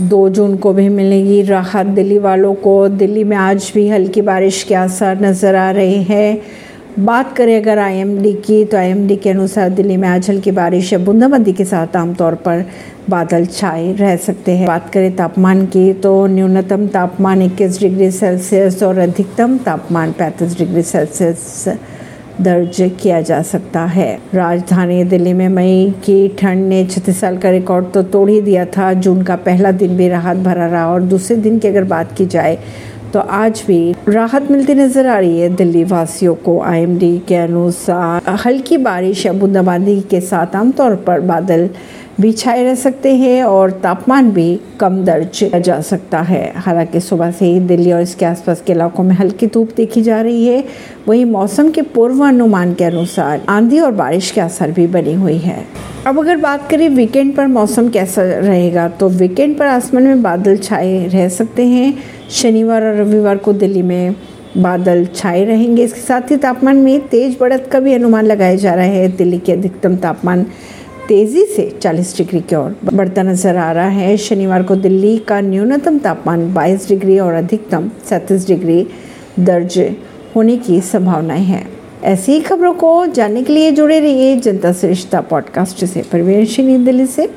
दो जून को भी मिलेगी राहत दिल्ली वालों को। दिल्ली में आज भी हल्की बारिश के आसार नज़र आ रहे हैं। बात करें अगर आईएमडी की तो आईएमडी के अनुसार दिल्ली में आज हल्की बारिश या बूंदाबंदी के साथ आमतौर पर बादल छाए रह सकते हैं। बात करें तापमान की तो न्यूनतम तापमान 21 डिग्री सेल्सियस और अधिकतम तापमान 35 डिग्री सेल्सियस दर्ज किया जा सकता है। राजधानी दिल्ली में मई की ठंड ने छत्तीस साल का रिकॉर्ड तो तोड़ ही दिया था। जून का पहला दिन भी राहत भरा रहा और दूसरे दिन की अगर बात की जाए तो आज भी राहत मिलती नज़र आ रही है दिल्ली वासियों को। आईएमडी के अनुसार हल्की बारिश या बूंदाबांदी के साथ आमतौर पर बादल भी छाए रह सकते हैं और तापमान भी कम दर्ज किया जा सकता है। हालाँकि सुबह से ही दिल्ली और इसके आसपास के इलाकों में हल्की धूप देखी जा रही है। वहीं मौसम के पूर्वानुमान के अनुसार आंधी और बारिश के असर भी बनी हुई है। अब अगर बात करें वीकेंड पर मौसम कैसा रहेगा तो वीकेंड पर आसमान में बादल छाए रह सकते हैं। शनिवार और रविवार को दिल्ली में बादल छाए रहेंगे। इसके साथ ही तापमान में तेज बढ़त का भी अनुमान लगाया जा रहा है। दिल्ली के अधिकतम तापमान तेज़ी से 40 डिग्री की ओर बढ़ता नज़र आ रहा है। शनिवार को दिल्ली का न्यूनतम तापमान 22 डिग्री और अधिकतम 37 डिग्री दर्ज होने की संभावनाएँ हैं। ऐसी ही खबरों को जानने के लिए जुड़े रहिए जनता श्रेष्ठता पॉडकास्ट से। परवीन दिल्ली से।